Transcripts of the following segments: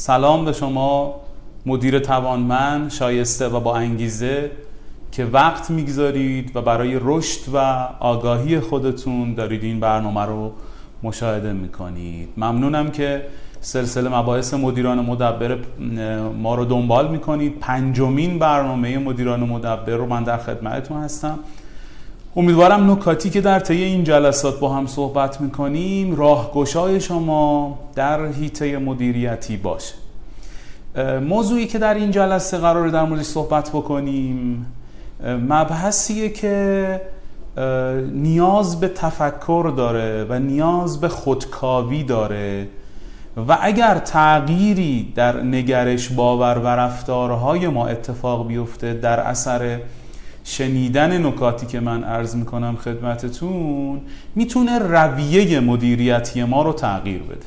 سلام به شما مدیر توانمند شایسته و با انگیزه که وقت می‌گذارید و برای رشد و آگاهی خودتون دارید این برنامه رو مشاهده می‌کنید. ممنونم که سلسله مباحث مدیران مدبر ما رو دنبال می‌کنید. پنجمین برنامه مدیران مدبر رو من در خدمتتون هستم. امیدوارم نکاتی که در طی این جلسات با هم صحبت می‌کنیم راهگشای شما در هیته مدیریتی باشه. موضوعی که در این جلسه قرار در موردش صحبت بکنیم مبحثیه که نیاز به تفکر داره و نیاز به خودکاوی داره و اگر تغییری در نگرش باور و رفتارهای ما اتفاق بیفته در اثر شنیدن نکاتی که من عرض می‌کنم خدمتتون می‌تونه رویه مدیریتی ما رو تغییر بده.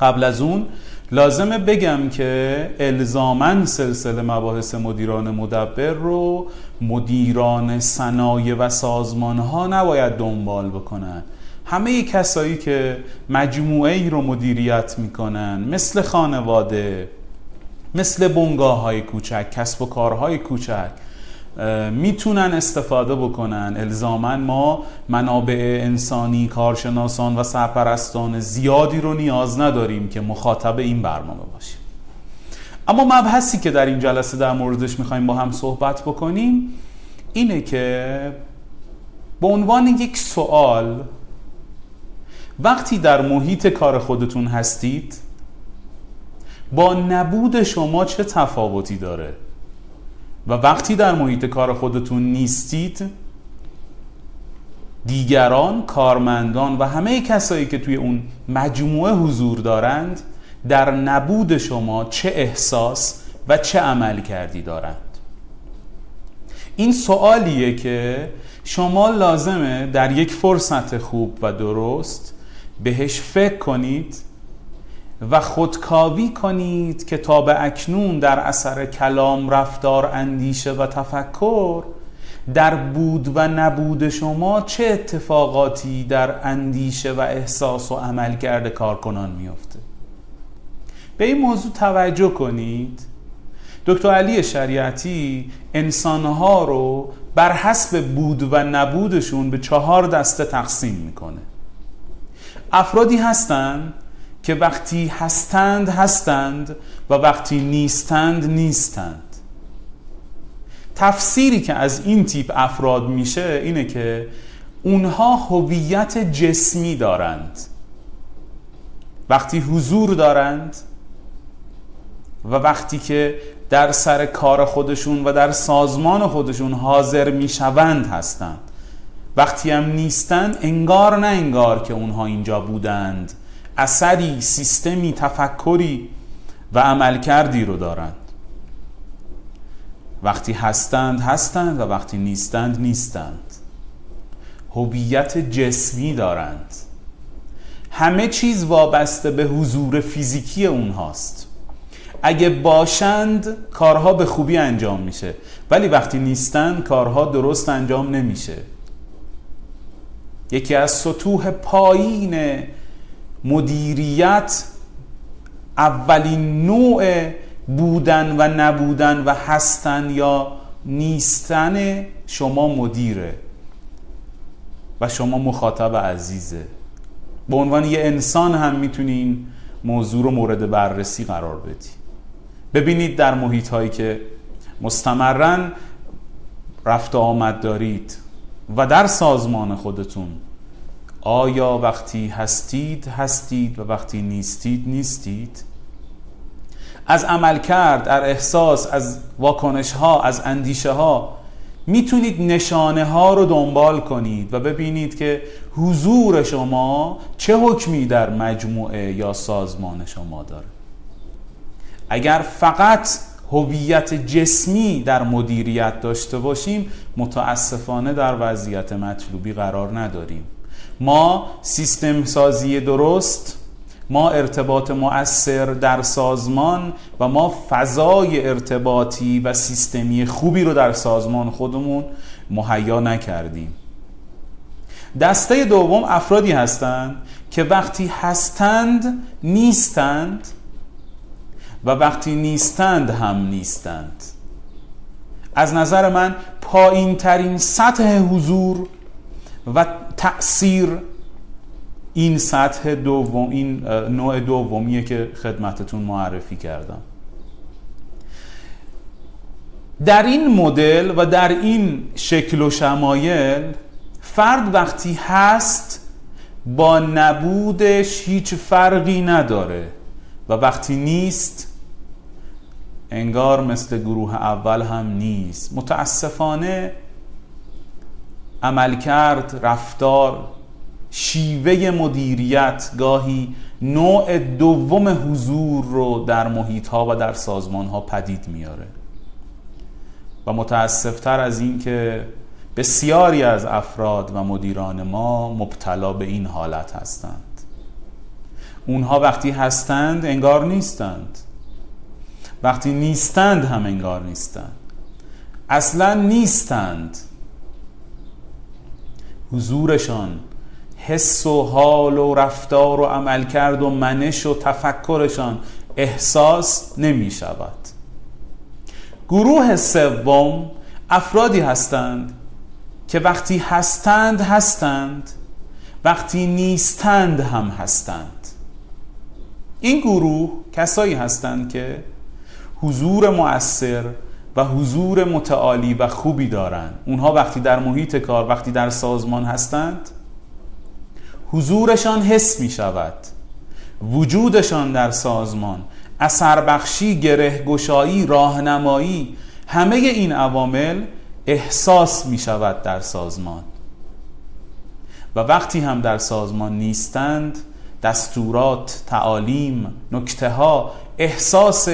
قبل از اون لازمه بگم که الزامن سلسله مباحث مدیران مدبر رو مدیران صنایع و سازمان ها نباید دنبال بکنن. همه کسایی که مجموعه ای رو مدیریت می‌کنن مثل خانواده مثل بنگاه های کوچک کسب و کارهای کوچک می‌تونن استفاده بکنن. الزاما ما منابع انسانی کارشناسان و سرپرستان زیادی رو نیاز نداریم که مخاطب این برنامه باشیم. اما مبحثی که در این جلسه در موردش می‌خوایم با هم صحبت بکنیم اینه که به عنوان یک سوال وقتی در محیط کار خودتون هستید با نبود شما چه تفاوتی داره؟ و وقتی در محیط کار خودتون نیستید دیگران کارمندان و همه کسایی که توی اون مجموعه حضور دارند در نبود شما چه احساس و چه عمل کردی دارند. این سوالیه که شما لازمه در یک فرصت خوب و درست بهش فکر کنید و خودکاوی کنید که تا به اکنون در اثر کلام رفتار اندیشه و تفکر در بود و نبود شما چه اتفاقاتی در اندیشه و احساس و عمل کرده کارکنان میفته به این موضوع توجه کنید. دکتر علی شریعتی انسانها رو بر حسب بود و نبودشون به چهار دسته تقسیم می‌کنه. افرادی هستند که وقتی هستند هستند و وقتی نیستند نیستند. تفسیری که از این تیپ افراد میشه اینه که اونها هویت جسمی دارند. وقتی حضور دارند و وقتی که در سر کار خودشون و در سازمان خودشون حاضر می‌شوند هستند. وقتی هم نیستند انگار نه انگار که اونها اینجا بودند. اثری سیستمی تفکری و عملکردی رو دارند. وقتی هستند هستند و وقتی نیستند نیستند. هویت جسمی دارند. همه چیز وابسته به حضور فیزیکی اونهاست. اگه باشند کارها به خوبی انجام میشه. ولی وقتی نیستند کارها درست انجام نمیشه. یکی از سطوح پایین مدیریت اولین نوع بودن و نبودن و هستن یا نیستن شما مدیره و شما مخاطب عزیزه. به عنوان یه انسان هم می‌تونین موضوع رو مورد بررسی قرار بدی. ببینید در محیط هایی که مستمرن رفت آمد دارید و در سازمان خودتون آیا وقتی هستید هستید و وقتی نیستید نیستید؟ از عمل کرد از احساس از واکنش ها از اندیشه ها می‌تونید نشانه ها رو دنبال کنید و ببینید که حضور شما چه حکمی در مجموعه یا سازمان شما داره. اگر فقط هویت جسمی در مدیریت داشته باشیم متاسفانه در وضعیت مطلوبی قرار نداریم. ما سیستم سازی درست ما ارتباط مؤثر در سازمان و ما فضای ارتباطی و سیستمی خوبی رو در سازمان خودمون مهیا نکردیم. دسته دوم افرادی هستند که وقتی هستند نیستند و وقتی نیستند هم نیستند. از نظر من پایین ترین سطح حضور و تأثیر این سطح دوم این نوع دومیه که خدمتتون معرفی کردم. در این مدل و در این شکل و شمایل فرد وقتی هست با نبودش هیچ فرقی نداره و وقتی نیست انگار مثل گروه اول هم نیست. متاسفانه عملکرد رفتار شیوه مدیریت گاهی نوع دوم حضور رو در محیط ها و در سازمان ها پدید میاره. و متاسفتر از این که بسیاری از افراد و مدیران ما مبتلا به این حالت هستند. اونها وقتی هستند انگار نیستند. وقتی نیستند هم انگار نیستند. اصلا نیستند. حضورشان. حس و حال و رفتار و عملکرد و منش و تفکرشان احساس نمی شود. گروه سوم افرادی هستند که وقتی هستند هستند. وقتی نیستند هم هستند. این گروه کسایی هستند که حضور مؤثر و حضور متعالی و خوبی دارند. اونها وقتی در محیط کار وقتی در سازمان هستند حضورشان حس می شود. وجودشان در سازمان اثر بخشی گره گشایی راهنمایی همه این عوامل احساس می شود در سازمان. و وقتی هم در سازمان نیستند دستورات تعالیم نکته ها احساس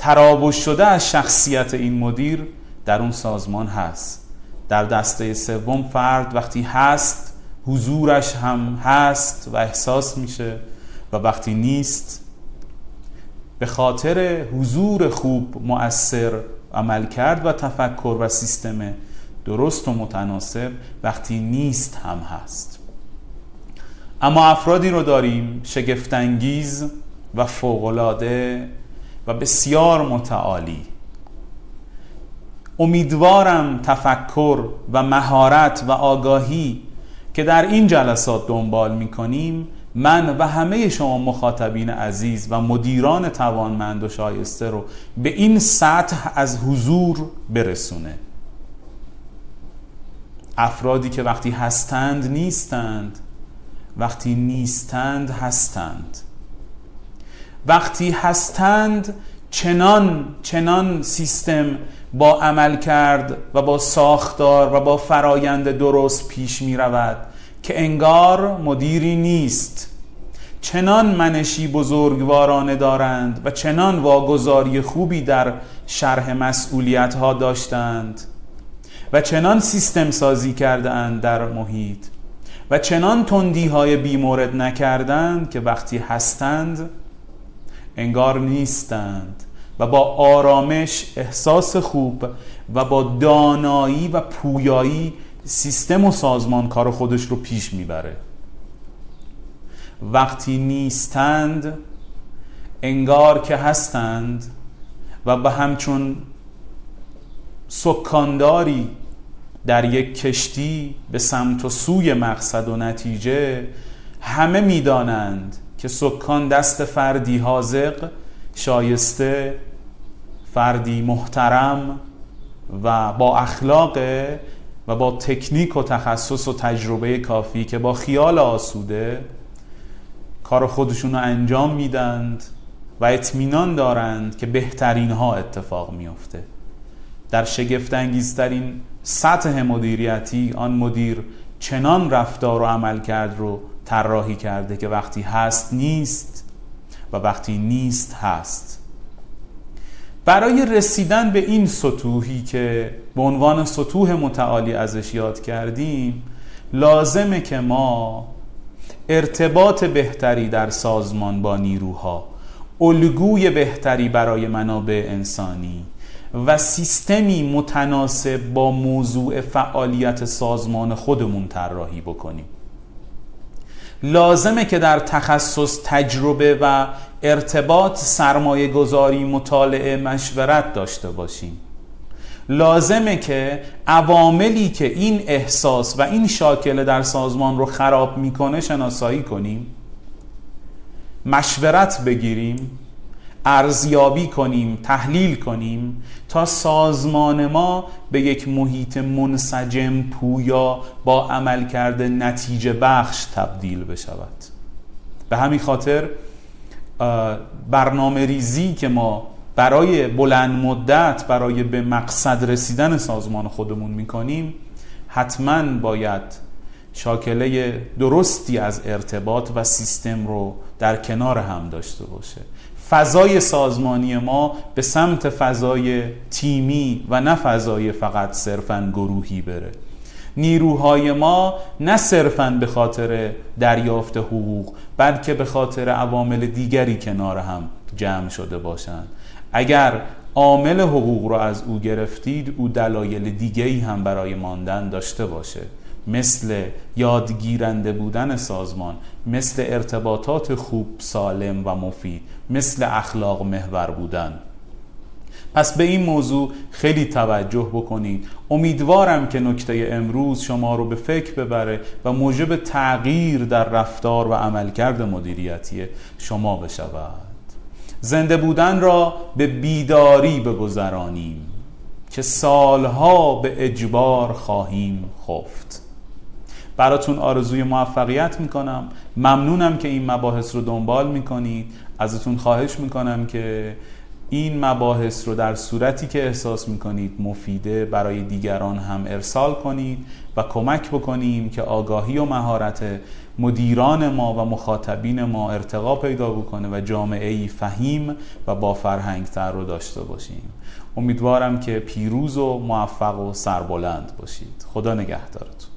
تراوش شده از شخصیت این مدیر در اون سازمان هست. در دسته سوم فرد وقتی هست حضورش هم هست و احساس میشه و وقتی نیست به خاطر حضور خوب مؤثر عمل کرد و تفکر و سیستم درست و متناسب وقتی نیست هم هست. اما افرادی رو داریم شگفتانگیز و فوقالعاده و بسیار متعالی. امیدوارم تفکر و مهارت و آگاهی که در این جلسات دنبال می کنیم من و همه شما مخاطبین عزیز و مدیران توانمند و شایسته رو به این سطح از حضور برسونه. افرادی که وقتی هستند نیستند وقتی نیستند هستند. وقتی هستند چنان چنان سیستم با عمل کرد و با ساختار و با فرایند درست پیش می رود که انگار مدیری نیست. چنان منشی بزرگوارانه دارند و چنان واگذاری خوبی در شرح مسئولیت ها داشتند و چنان سیستم سازی کردند در محیط و چنان تندی های بیمورد نکردند که وقتی هستند انگار نیستند و با آرامش احساس خوب و با دانایی و پویایی سیستم و سازمان کار خودش رو پیش می‌بره. وقتی نیستند انگار که هستند و به همچون سکانداری در یک کشتی به سمت و سوی مقصد و نتیجه همه می‌دانند که سکان دست فردی حاضق شایسته فردی محترم و با اخلاق و با تکنیک و تخصص و تجربه کافی که با خیال آسوده کار خودشون رو انجام میدند و اطمینان دارند که بهترین ها اتفاق میفته در شگفت انگیزترین سطح مدیریتی آن مدیر چنان رفتار و عمل کرد رو طراحی کرده که وقتی هست نیست و وقتی نیست هست. برای رسیدن به این سطوحی که به عنوان سطوح متعالی ازش یاد کردیم لازمه که ما ارتباط بهتری در سازمان با نیروها الگوی بهتری برای منابع انسانی و سیستمی متناسب با موضوع فعالیت سازمان خودمون طراحی بکنیم. لازمه که در تخصص تجربه و ارتباط سرمایه گذاری مطالعه مشورت داشته باشیم. لازمه که عواملی که این احساس و این شاکله در سازمان رو خراب می‌کنه شناسایی کنیم مشورت بگیریم ارزیابی کنیم تحلیل کنیم تا سازمان ما به یک محیط منسجم پویا با عمل کرده نتیجه بخش تبدیل بشود. به همین خاطر برنامه ریزی که ما برای بلند مدت برای به مقصد رسیدن سازمان خودمون می‌کنیم حتما باید شاکله درستی از ارتباط و سیستم رو در کنار هم داشته باشه. فضای سازمانی ما به سمت فضای تیمی و نه فضای فقط صرفا گروهی بره. نیروهای ما نه صرفا به خاطر دریافت حقوق بلکه به خاطر عوامل دیگری کنار هم جمع شده باشند. اگر عامل حقوق رو از او گرفتید او دلایل دیگری هم برای ماندن داشته باشه. مثل یادگیرنده بودن سازمان مثل ارتباطات خوب سالم و مفید مثل اخلاق محور بودن. پس به این موضوع خیلی توجه بکنید. امیدوارم که نکته امروز شما رو به فکر ببره و موجب تغییر در رفتار و عملکرد مدیریتی شما بشود. زنده بودن را به بیداری بگذرانیم که سالها به اجبار خواهیم خفت. براتون آرزوی موفقیت می‌کنم. ممنونم که این مباحث رو دنبال می‌کنید. ازتون خواهش می‌کنم که این مباحث رو در صورتی که احساس می‌کنید مفیده برای دیگران هم ارسال کنید و کمک بکنیم که آگاهی و مهارت مدیران ما و مخاطبین ما ارتقا پیدا بکنه و جامعه ای فهیم و با فرهنگ تر رو داشته باشیم. امیدوارم که پیروز و موفق و سربلند باشید. خدا نگهدارتون.